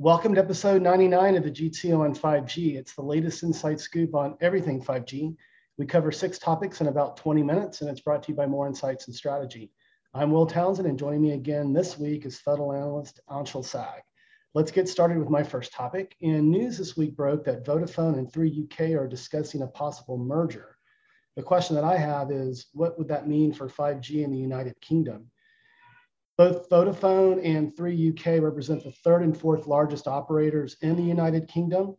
Welcome to episode 99 of the G2 on 5G. It's the latest insight scoop on everything 5G. We cover six topics in about 20 minutes, and it's brought to you by Moor Insights and Strategy. I'm Will Townsend, and joining me again this week is Federal Analyst Anshel Sag. Let's get started with my first topic. In news this week broke that Vodafone and 3UK are discussing a possible merger. The question that I have is what would that mean for 5G in the United Kingdom? Both Vodafone and 3UK represent the third and fourth largest operators in the United Kingdom.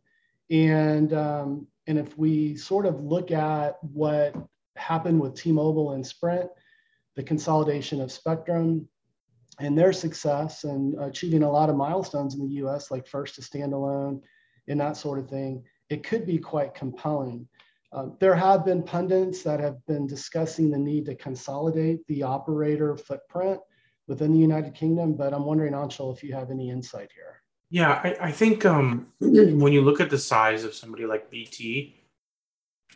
And, um, and if we sort of look at what happened with T Mobile and Sprint, the consolidation of Spectrum, and their success and achieving a lot of milestones in the US, like first to standalone and that sort of thing, it could be quite compelling. Uh, there have been pundits that have been discussing the need to consolidate the operator footprint within the United Kingdom, but I'm wondering, Anshel, if you have any insight here. Yeah, I, I think um, when you look at the size of somebody like BT,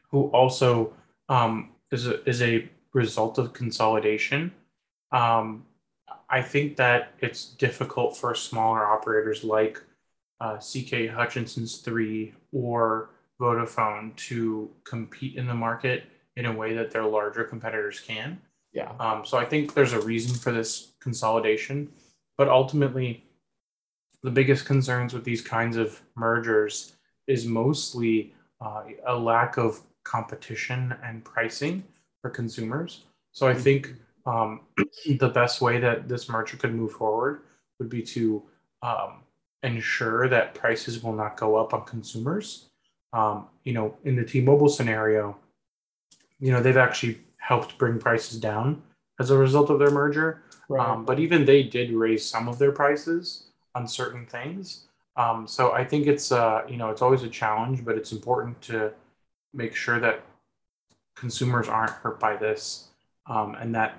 who also um, is, a, is a result of consolidation, um, I think that it's difficult for smaller operators like uh, CK Hutchison's 3 or Vodafone to compete in the market in a way that their larger competitors can. Yeah. Um, so I think there's a reason for this consolidation, but ultimately, the biggest concerns with these kinds of mergers is mostly uh, a lack of competition and pricing for consumers. So I think um, the best way that this merger could move forward would be to um, ensure that prices will not go up on consumers. Um, you know, in the T-Mobile scenario, you know they've actually helped bring prices down as a result of their merger. Right. Um, but even they did raise some of their prices on certain things. Um, so I think it's uh, you know it's always a challenge, but it's important to make sure that consumers aren't hurt by this, um, and that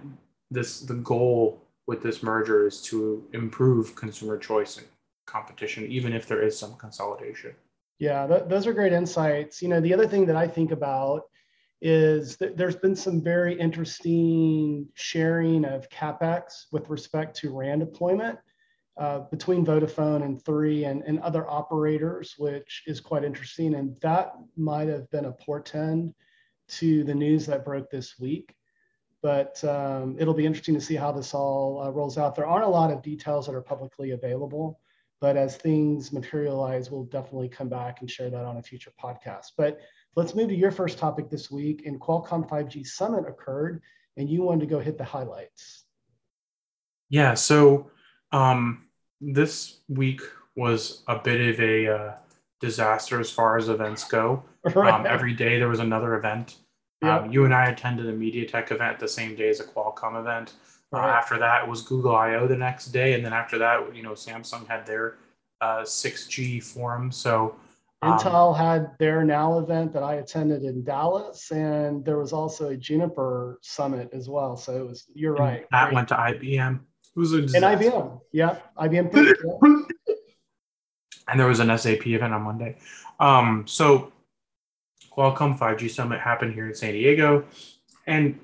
this the goal with this merger is to improve consumer choice and competition, even if there is some consolidation. Yeah, th- those are great insights. You know, the other thing that I think about is that there's been some very interesting sharing of capex with respect to RAN deployment uh, between Vodafone and Three and, and other operators, which is quite interesting. And that might have been a portend to the news that broke this week. But um, it'll be interesting to see how this all uh, rolls out. There aren't a lot of details that are publicly available, but as things materialize, we'll definitely come back and share that on a future podcast. But Let's move to your first topic this week. And Qualcomm 5G Summit occurred, and you wanted to go hit the highlights. Yeah, so um, this week was a bit of a uh, disaster as far as events go. Right. Um, every day there was another event. Um, you and I attended a MediaTek event the same day as a Qualcomm event. Uh, right. Uh, after that, it was Google I/O the next day, and then after that, you know, Samsung had their uh, 6G forum. So Intel um, had their now event that I attended in Dallas, and there was also a Juniper summit as well. So it was, you're right. That great. went to IBM. It was a and IBM, yeah, IBM. yeah. And there was an SAP event on Monday. Um, so Qualcomm 5G Summit happened here in San Diego, and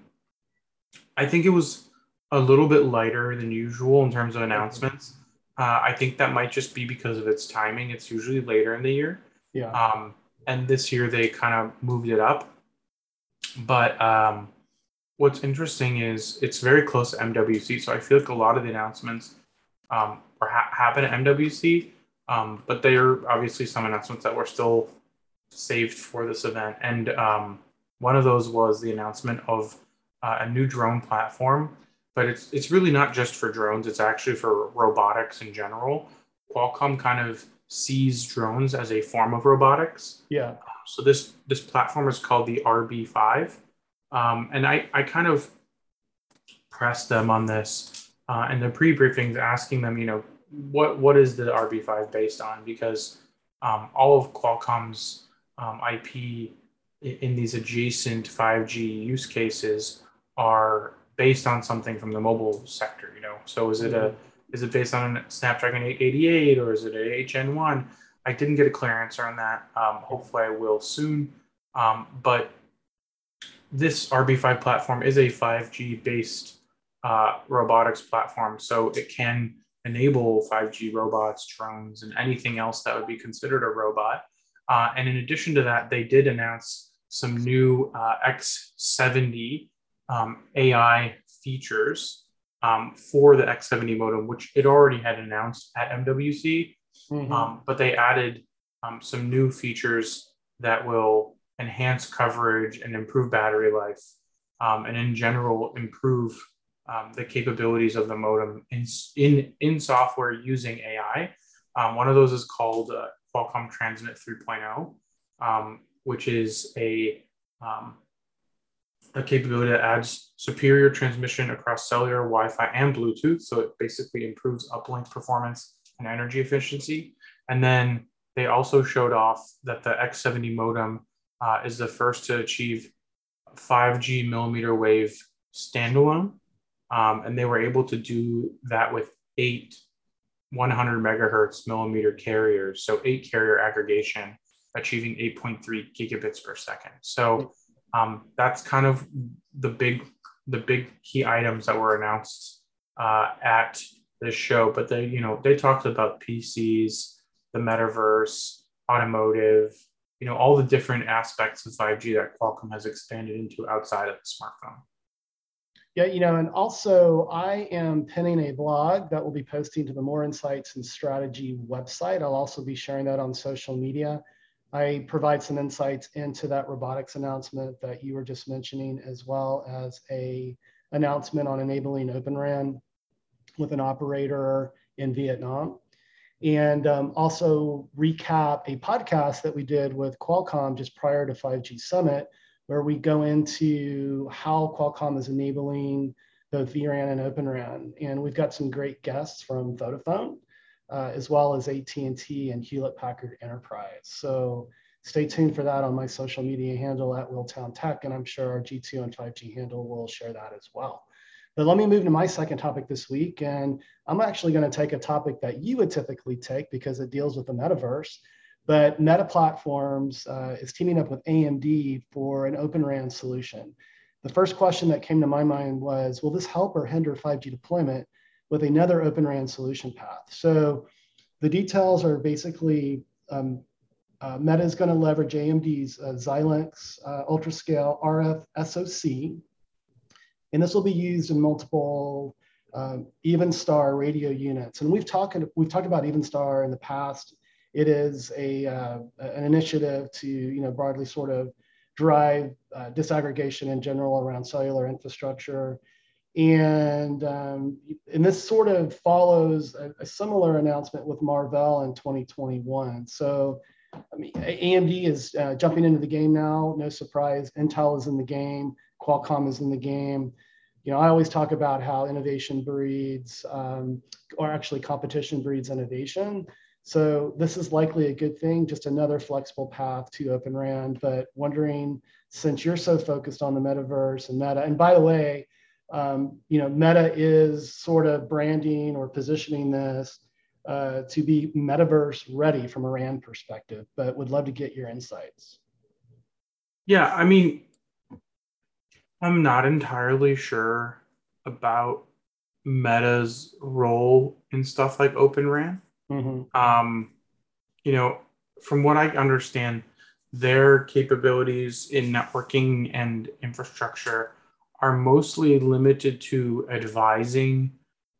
I think it was a little bit lighter than usual in terms of announcements. Uh, I think that might just be because of its timing. It's usually later in the year. Yeah. Um, and this year they kind of moved it up. But um, what's interesting is it's very close to MWC. So I feel like a lot of the announcements um, are ha- happen at MWC. Um, but there are obviously some announcements that were still saved for this event. And um, one of those was the announcement of uh, a new drone platform. But it's it's really not just for drones. It's actually for robotics in general. Qualcomm kind of sees drones as a form of robotics. Yeah. So this this platform is called the RB5, um, and I I kind of pressed them on this uh, in the pre-briefings, asking them, you know, what what is the RB5 based on? Because um, all of Qualcomm's um, IP in these adjacent 5G use cases are based on something from the mobile sector. You know, so is it a mm-hmm. Is it based on a Snapdragon 888 or is it an HN1? I didn't get a clear answer on that. Um, hopefully, I will soon. Um, but this RB5 platform is a 5G based uh, robotics platform, so it can enable 5G robots, drones, and anything else that would be considered a robot. Uh, and in addition to that, they did announce some new uh, X70 um, AI features um, for the X70 modem, which it already had announced at MWC. Mm-hmm. Um, but they added um, some new features that will enhance coverage and improve battery life, um, and in general, improve um, the capabilities of the modem in, in, in software using AI. one of those is called uh, Qualcomm Transmit 3.0, um, which is a, um, a capability that adds superior transmission across cellular, Wi-Fi, and Bluetooth. So it basically improves uplink performance and energy efficiency. And then they also showed off that the X70 modem uh, is the first to achieve 5G millimeter wave standalone. Um, and they were able to do that with eight 100 megahertz millimeter carriers, so eight carrier aggregation, achieving 8.3 gigabits per second. So um, that's kind of the big the big key items that were announced uh, at this show. But they you know they talked about PCs, the metaverse, automotive, you know all the different aspects of 5G that Qualcomm has expanded into outside of the smartphone. Yeah, you know, and also I am pinning a blog that will be posting to the Moor Insights and Strategy website. I'll also be sharing that on social media. I provide some insights into that robotics announcement that you were just mentioning, as well as a announcement on enabling Open RAN with an operator in Vietnam. And um, also recap a podcast that we did with Qualcomm just prior to 5G Summit, where we go into how Qualcomm is enabling both vRAN and Open RAN. And we've got some great guests from Vodafone, uh, as well as AT&T and Hewlett Packard Enterprise. So stay tuned for that on my social media handle at Willtown Tech, and I'm sure our G2 and 5G handle will share that as well. But let me move to my second topic this week, and I'm actually going to take a topic that you would typically take because it deals with the metaverse, but Meta Platforms uh, is teaming up with AMD for an Open RAN solution. The first question that came to my mind was, will this help or hinder 5G deployment with another Open RAN solution path? So the details are basically um, uh, Meta is going to leverage AMD's uh, Xilinx uh, UltraScale RF SoC, and this will be used in multiple um, Evenstar radio units. And we've talked we've talked about Evenstar in the past it is a, uh, an initiative to, you know, broadly sort of drive uh, disaggregation in general around cellular infrastructure. And, um, and this sort of follows a, a, similar announcement with Marvell in 2021. So I mean, AMD is uh, jumping into the game now, no surprise. Intel is in the game, Qualcomm is in the game. You know, I always talk about how innovation breeds, um, or actually competition breeds innovation. So this is likely a good thing, just another flexible path to Open RAN. But wondering, since you're so focused on the metaverse and Meta, and by the way, um, you know, Meta is sort of branding or positioning this uh, to be metaverse ready from a RAN perspective. But would love to get your insights. Yeah, I mean, I'm not entirely sure about Meta's role in stuff like Open RAN. Mm-hmm. Um, you know, from what I understand, their capabilities in networking and infrastructure are mostly limited to advising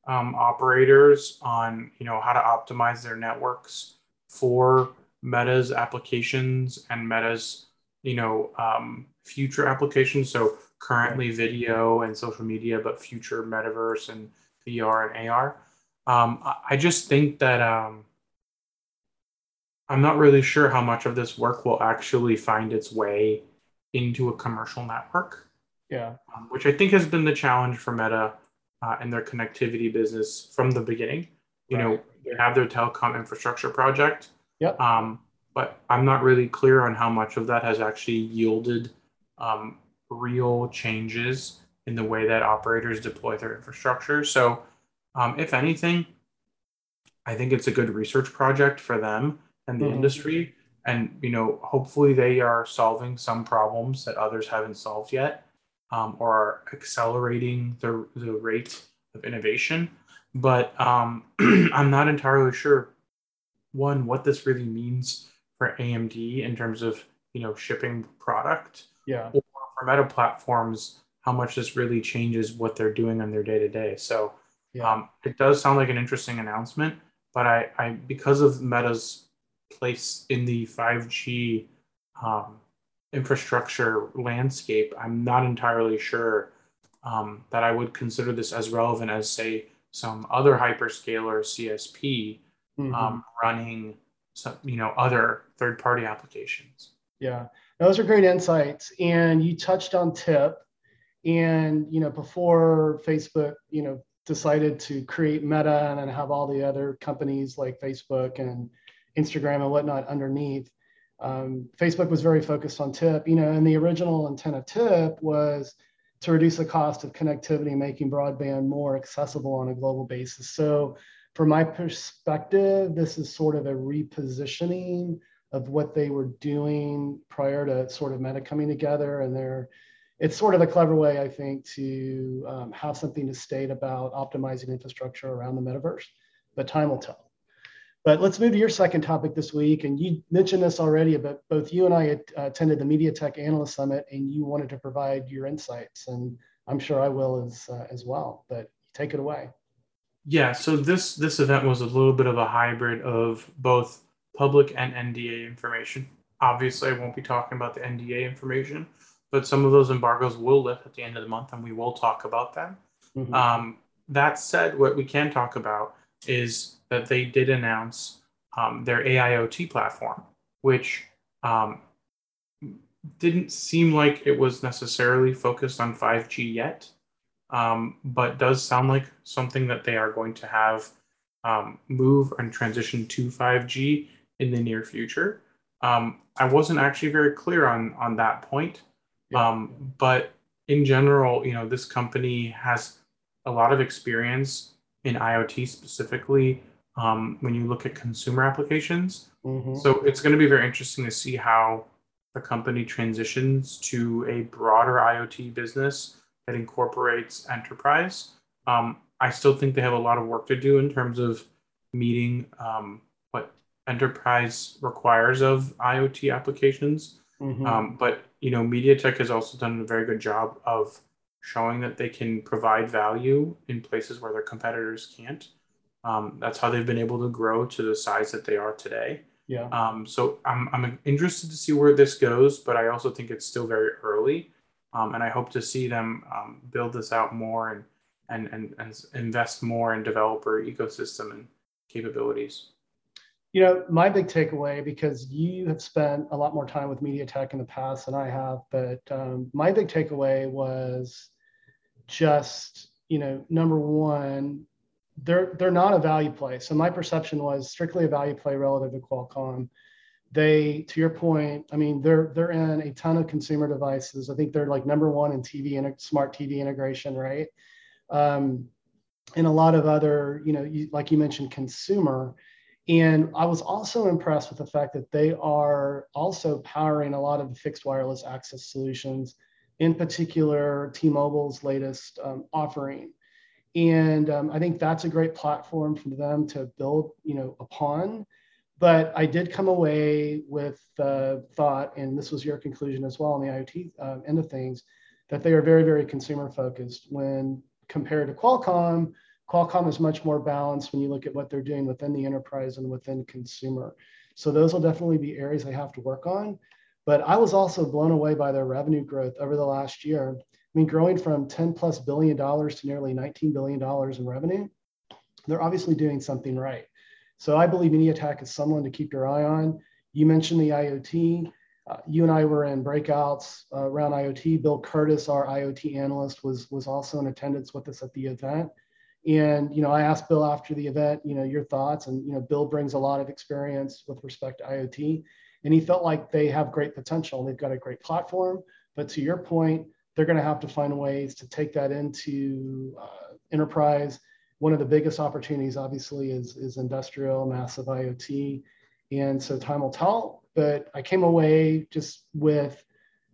um, operators on you know how to optimize their networks for Meta's applications and Meta's you know um, future applications. So currently video and social media, but future metaverse and VR and AR. Um, I just think that um, I'm not really sure how much of this work will actually find its way into a commercial network. Yeah. Um, which I think has been the challenge for Meta uh, in their connectivity business from the beginning. You right. know, they have their telecom infrastructure project. Yep. Um, but I'm not really clear on how much of that has actually yielded um, real changes in the way that operators deploy their infrastructure. So um, if anything, I think it's a good research project for them and the mm-hmm. industry. And you know, hopefully, they are solving some problems that others haven't solved yet, um, or are accelerating the the rate of innovation. but um, I'm not entirely sure. One, what this really means for AMD in terms of you know shipping product, yeah, or for Meta platforms, how much this really changes what they're doing on their day to day. So yeah. um, it does sound like an interesting announcement, but I, I because of Meta's place in the 5G um, infrastructure landscape, I'm not entirely sure um, that I would consider this as relevant as, say, some other hyperscaler CSP mm-hmm. um, running some, you know, other third-party applications. Yeah, those are great insights. And you touched on TIP, and you know, before Facebook, you know, decided to create Meta and then have all the other companies like Facebook and Instagram and whatnot underneath. Um, Facebook was very focused on TIP, you know, and the original intent of TIP was to reduce the cost of connectivity, making broadband more accessible on a global basis. So, from my perspective, this is sort of a repositioning of what they were doing prior to sort of Meta coming together, and they're it's sort of a clever way, I think, to um, have something to state about optimizing infrastructure around the metaverse. But time will tell. But let's move to your second topic this week. And you mentioned this already, but both you and I attended the MediaTek Analyst Summit, and you wanted to provide your insights, and I'm sure I will as uh, as well. But take it away. Yeah. So this this event was a little bit of a hybrid of both public and NDA information. Obviously, I won't be talking about the NDA information, but some of those embargoes will lift at the end of the month, and we will talk about them. Mm-hmm. Um, that said, what we can talk about is that they did announce um, their AIoT platform, which um, didn't seem like it was necessarily focused on 5G yet, um, but does sound like something that they are going to have um, move and transition to 5G in the near future. Um, I wasn't actually very clear on on that point, yeah. Um, but in general, you know, this company has a lot of experience in IoT specifically um, when you look at consumer applications. Mm-hmm. So it's going to be very interesting to see how the company transitions to a broader IoT business that incorporates enterprise. Um, I still think they have a lot of work to do in terms of meeting um, what enterprise requires of IoT applications. Mm-hmm. Um, but you know, MediaTek has also done a very good job of showing that they can provide value in places where their competitors can't. Um, that's how they've been able to grow to the size that they are today. Yeah. Um, so I'm, I'm interested to see where this goes, but I also think it's still very early. Um, and I hope to see them um, build this out more and, and, and, and invest more in developer ecosystem and capabilities. You know, my big takeaway, because you have spent a lot more time with MediaTek in the past than I have, but um, my big takeaway was just, you know, number one, they're they're not a value play. So my perception was strictly a value play relative to Qualcomm. They, to your point, I mean, they're they're in a ton of consumer devices. I think they're like number one in TV and smart TV integration, right? Um, and a lot of other, you know, you, like you mentioned, consumer. And I was also impressed with the fact that they are also powering a lot of the fixed wireless access solutions, in particular T-Mobile's latest um, offering and um, I think that's a great platform for them to build, you know, upon. But I did come away with the thought, and this was your conclusion as well on the IoT uh, end of things, that they are very, very consumer focused. When compared to Qualcomm, Qualcomm is much more balanced when you look at what they're doing within the enterprise and within consumer. So those will definitely be areas they have to work on. But I was also blown away by their revenue growth over the last year. I mean, growing from 10 plus billion dollars to nearly 19 billion dollars in revenue, they're obviously doing something right. So I believe MediaTek is someone to keep your eye on. You mentioned the IoT. Uh, you and I were in breakouts uh, around IoT. Bill Curtis, our IoT analyst, was was also in attendance with us at the event. And you know, I asked Bill after the event, you know, your thoughts. And you know, Bill brings a lot of experience with respect to IoT, and he felt like they have great potential. They've got a great platform. But to your point, they're going to have to find ways to take that into uh, enterprise. One of the biggest opportunities, obviously, is, is industrial, massive IoT. And so time will tell. But I came away just with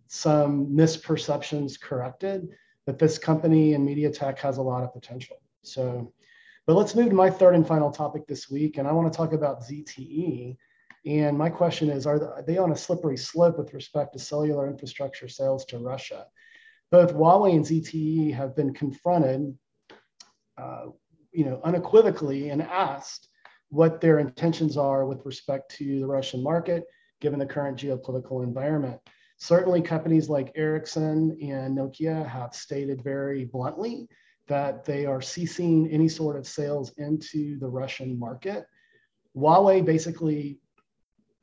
some misperceptions corrected that this company and MediaTek has a lot of potential. So But let's move to my third and final topic this week, and I want to talk about ZTE. And my question is, are they on a slippery slope with respect to cellular infrastructure sales to Russia? Both Huawei and ZTE have been confronted, uh, you know, unequivocally and asked what their intentions are with respect to the Russian market, given the current geopolitical environment. Certainly, companies like Ericsson and Nokia have stated very bluntly that they are ceasing any sort of sales into the Russian market. Huawei basically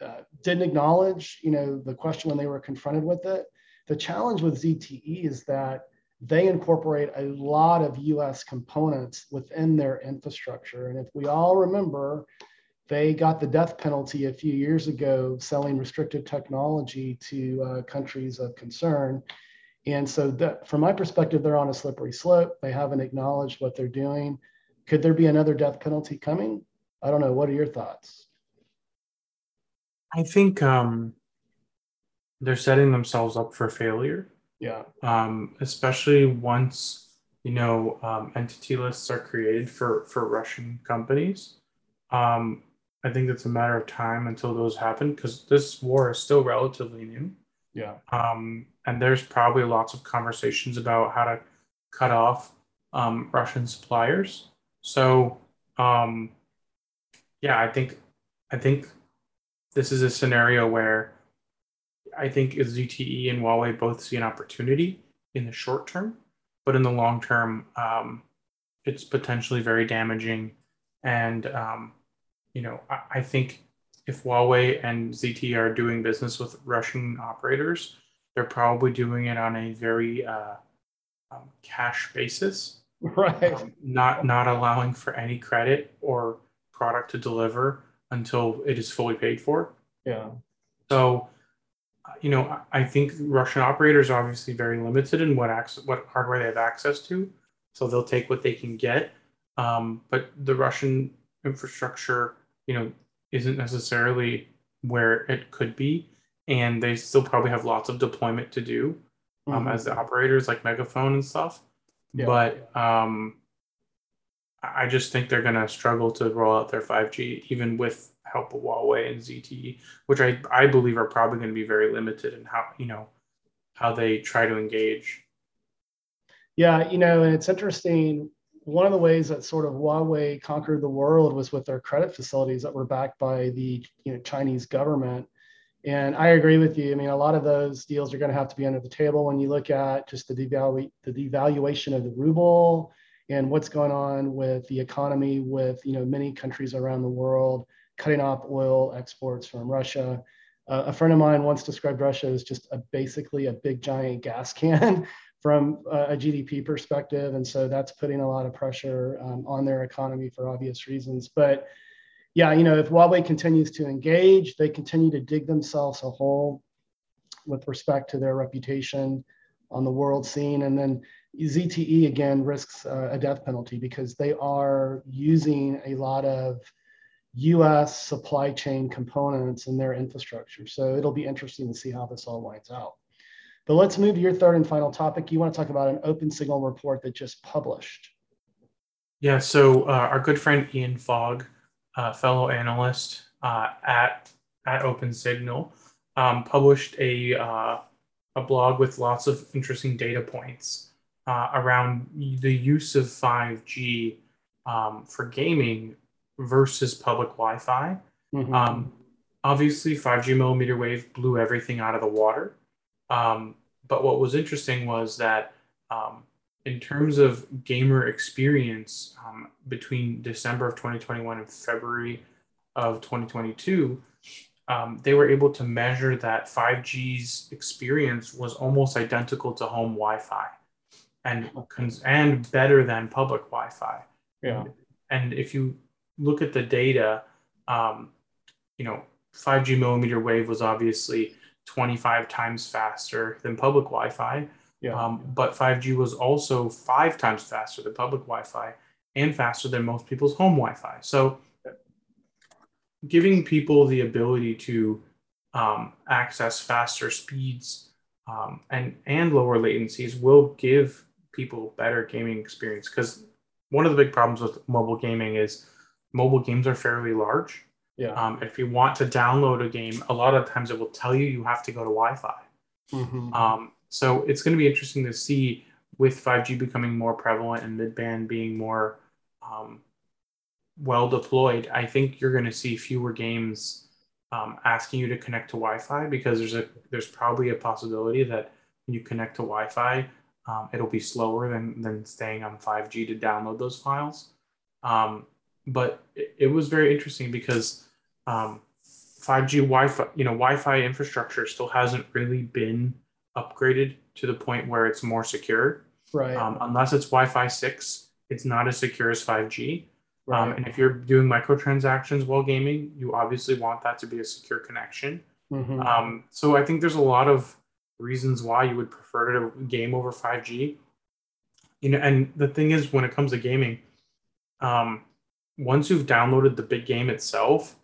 uh, didn't acknowledge, you know, the question when they were confronted with it. The challenge with ZTE is that they incorporate a lot of US components within their infrastructure. And if we all remember, they got the death penalty a few years ago selling restrictive technology to uh, countries of concern. And so, that, from my perspective, they're on a slippery slope. They haven't acknowledged what they're doing. Could there be another death penalty coming? I don't know. What are your thoughts? I think um, they're setting themselves up for failure. Yeah. Um, especially once you know um, entity lists are created for for Russian companies. Um, I think it's a matter of time until those happen because this war is still relatively new. Yeah. Um, and there's probably lots of conversations about how to cut off um, Russian suppliers. So, um, yeah, I think I think this is a scenario where I think ZTE and Huawei both see an opportunity in the short term, but in the long term, um, it's potentially very damaging and um, you know, I, I think if Huawei and ZTE are doing business with Russian operators, they're probably doing it on a very uh, um, cash basis, right? Um, not not allowing for any credit or product to deliver until it is fully paid for. Yeah. So, you know, I think Russian operators are obviously very limited in what access, what hardware they have access to. So they'll take what they can get. Um, but the Russian infrastructure you know, isn't necessarily where it could be. And they still probably have lots of deployment to do um, mm-hmm. as the operators like MegaFon and stuff. Yeah. But um, I just think they're going to struggle to roll out their 5G, even with help of Huawei and ZTE, which I, I believe are probably going to be very limited in how, you know, how they try to engage. Yeah, you know, and it's interesting one of the ways that sort of Huawei conquered the world was with their credit facilities that were backed by the you know, Chinese government. And I agree with you. I mean, a lot of those deals are going to have to be under the table when you look at just the, devalu- the devaluation of the ruble and what's going on with the economy with you know many countries around the world cutting off oil exports from Russia. Uh, a friend of mine once described Russia as just a, basically a big giant gas can from a GDP perspective. And so that's putting a lot of pressure um, on their economy for obvious reasons. But yeah, you know, if Huawei continues to engage, they continue to dig themselves a hole with respect to their reputation on the world scene. And then ZTE again risks uh, a death penalty because they are using a lot of US supply chain components in their infrastructure. So it'll be interesting to see how this all winds out. But let's move to your third and final topic. You want to talk about an OpenSignal report that just published. Yeah, so uh, our good friend Ian Fogg, uh, fellow analyst uh, at at OpenSignal, um, published a uh, a blog with lots of interesting data points uh, around the use of 5G um, for gaming versus public Wi-Fi. Mm-hmm. Um, obviously, 5G millimeter wave blew everything out of the water. Um, but what was interesting was that um, in terms of gamer experience um, between December of 2021 and February of 2022, um, they were able to measure that 5G's experience was almost identical to home Wi-Fi, and and better than public Wi-Fi. Yeah. And if you look at the data, um, you know, 5G millimeter wave was obviously 25 times faster than public Wi-Fi. Yeah. Um, but 5G was also five times faster than public Wi-Fi and faster than most people's home Wi-Fi. So, giving people the ability to um, access faster speeds um, and and lower latencies will give people better gaming experience because one of the big problems with mobile gaming is mobile games are fairly large. Yeah. Um, if you want to download a game, a lot of times it will tell you you have to go to Wi-Fi. Mhm. Um, so it's going to be interesting to see with 5G becoming more prevalent and mid-band being more um, well deployed. I think you're going to see fewer games um, asking you to connect to Wi-Fi because there's a there's probably a possibility that when you connect to Wi-Fi, um, it'll be slower than than staying on 5G to download those files. Um, but it, it was very interesting because um, 5G Wi-Fi, you know, Wi-Fi infrastructure still hasn't really been upgraded to the point where it's more secure. Right. Um, unless it's Wi-Fi six, it's not as secure as 5G. Um, right. and if you're doing microtransactions while gaming, you obviously want that to be a secure connection. Mhm. Um, so I think there's a lot of reasons why you would prefer to game over 5G. You know, and the thing is, when it comes to gaming, um, once you've downloaded the big game itself,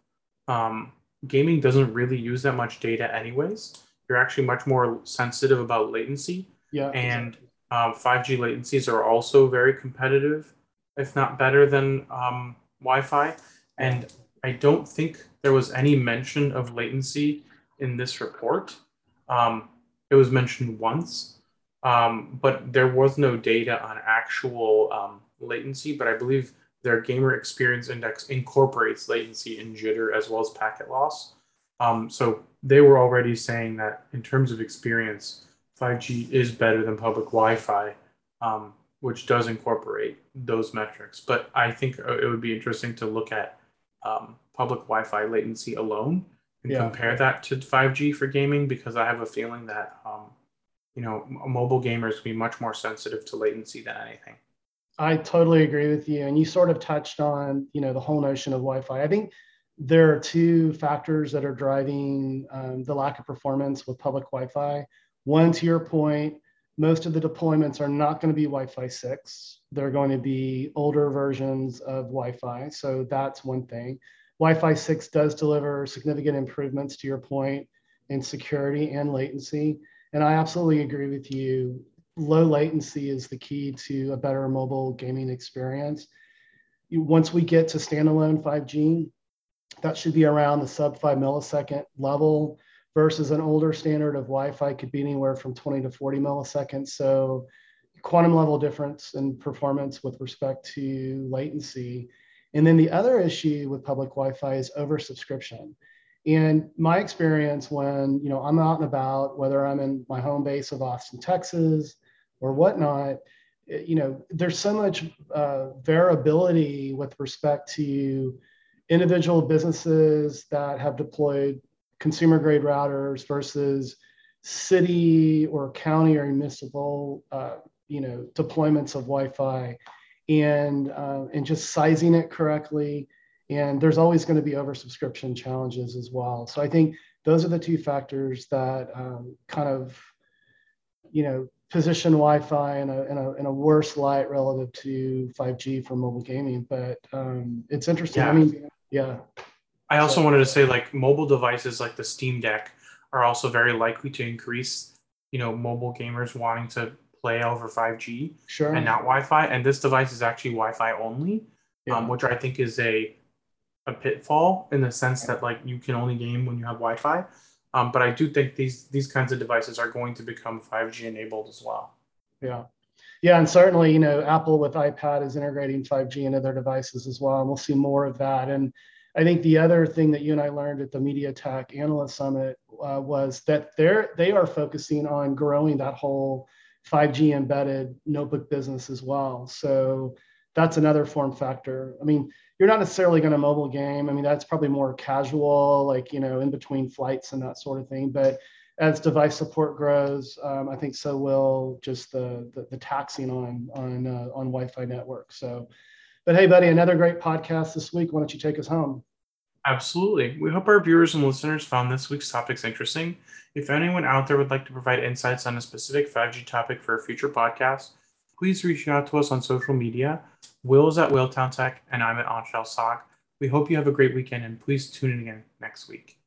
um, gaming doesn't really use that much data anyways. You're actually much more sensitive about latency, yeah. and um, 5G latencies are also very competitive, if not better than um, Wi-Fi. And I don't think there was any mention of latency in this report. Um, it was mentioned once, um, but there was no data on actual um, latency. But I believe their gamer experience index incorporates latency and jitter as well as packet loss. Um, so they were already saying that in terms of experience, 5G is better than public Wi-Fi, um, which does incorporate those metrics. But I think uh, it would be interesting to look at um, public Wi-Fi latency alone and Yeah. compare that to 5G for gaming because I have a feeling that um, you know mobile gamers will be much more sensitive to latency than anything. I totally agree with you. And you sort of touched on, you know, the whole notion of Wi-Fi. I think there are two factors that are driving um, the lack of performance with public Wi-Fi. One, to your point, most of the deployments are not going to be Wi-Fi 6. They're going to be older versions of Wi-Fi. So that's one thing. Wi-Fi 6 does deliver significant improvements to your point in security and latency. And I absolutely agree with you low latency is the key to a better mobile gaming experience. Once we get to standalone 5G, that should be around the sub five millisecond level versus an older standard of Wi-Fi could be anywhere from 20 to 40 milliseconds. So quantum level difference in performance with respect to latency. And then the other issue with public Wi-Fi is oversubscription. And my experience when you know I'm out and about, whether I'm in my home base of Austin, Texas, or whatnot, you know, there's so much uh, variability with respect to individual businesses that have deployed consumer grade routers versus city or county or municipal, uh, you know, deployments of Wi-Fi, and uh, and just sizing it correctly. And there's always going to be oversubscription challenges as well. So I think those are the two factors that um, kind of, you know, position Wi-Fi in a, in a, in a worse light relative to 5G for mobile gaming. But um, it's interesting. yeah. I mean, yeah, I also So- wanted to say like mobile devices like the Steam Deck are also very likely to increase, you know, mobile gamers wanting to play over 5G sure. and not Wi-Fi. And this device is actually Wi-Fi only, Yeah. um, which I think is a a pitfall in the sense that like you can only game when you have Wi-Fi. Um, but I do think these these kinds of devices are going to become 5G enabled as well. Yeah. Yeah. And certainly, you know, Apple with iPad is integrating 5G into their devices as well. And we'll see more of that. And I think the other thing that you and I learned at the MediaTek Analyst Summit uh, was that they're they are focusing on growing that whole 5G embedded notebook business as well. So that's another form factor. I mean, you're not necessarily going to mobile game. I mean, that's probably more casual, like you know, in between flights and that sort of thing. But as device support grows, um, I think so will just the the, the taxing on on uh, on Wi-Fi networks. So, but hey, buddy, another great podcast this week. Why don't you take us home? Absolutely. We hope our viewers and listeners found this week's topics interesting. If anyone out there would like to provide insights on a specific 5G topic for a future podcast, please reach out to us on social media. Will is at Willtown Tech, and I'm at Anshel Sag. We hope you have a great weekend, and please tune in again next week.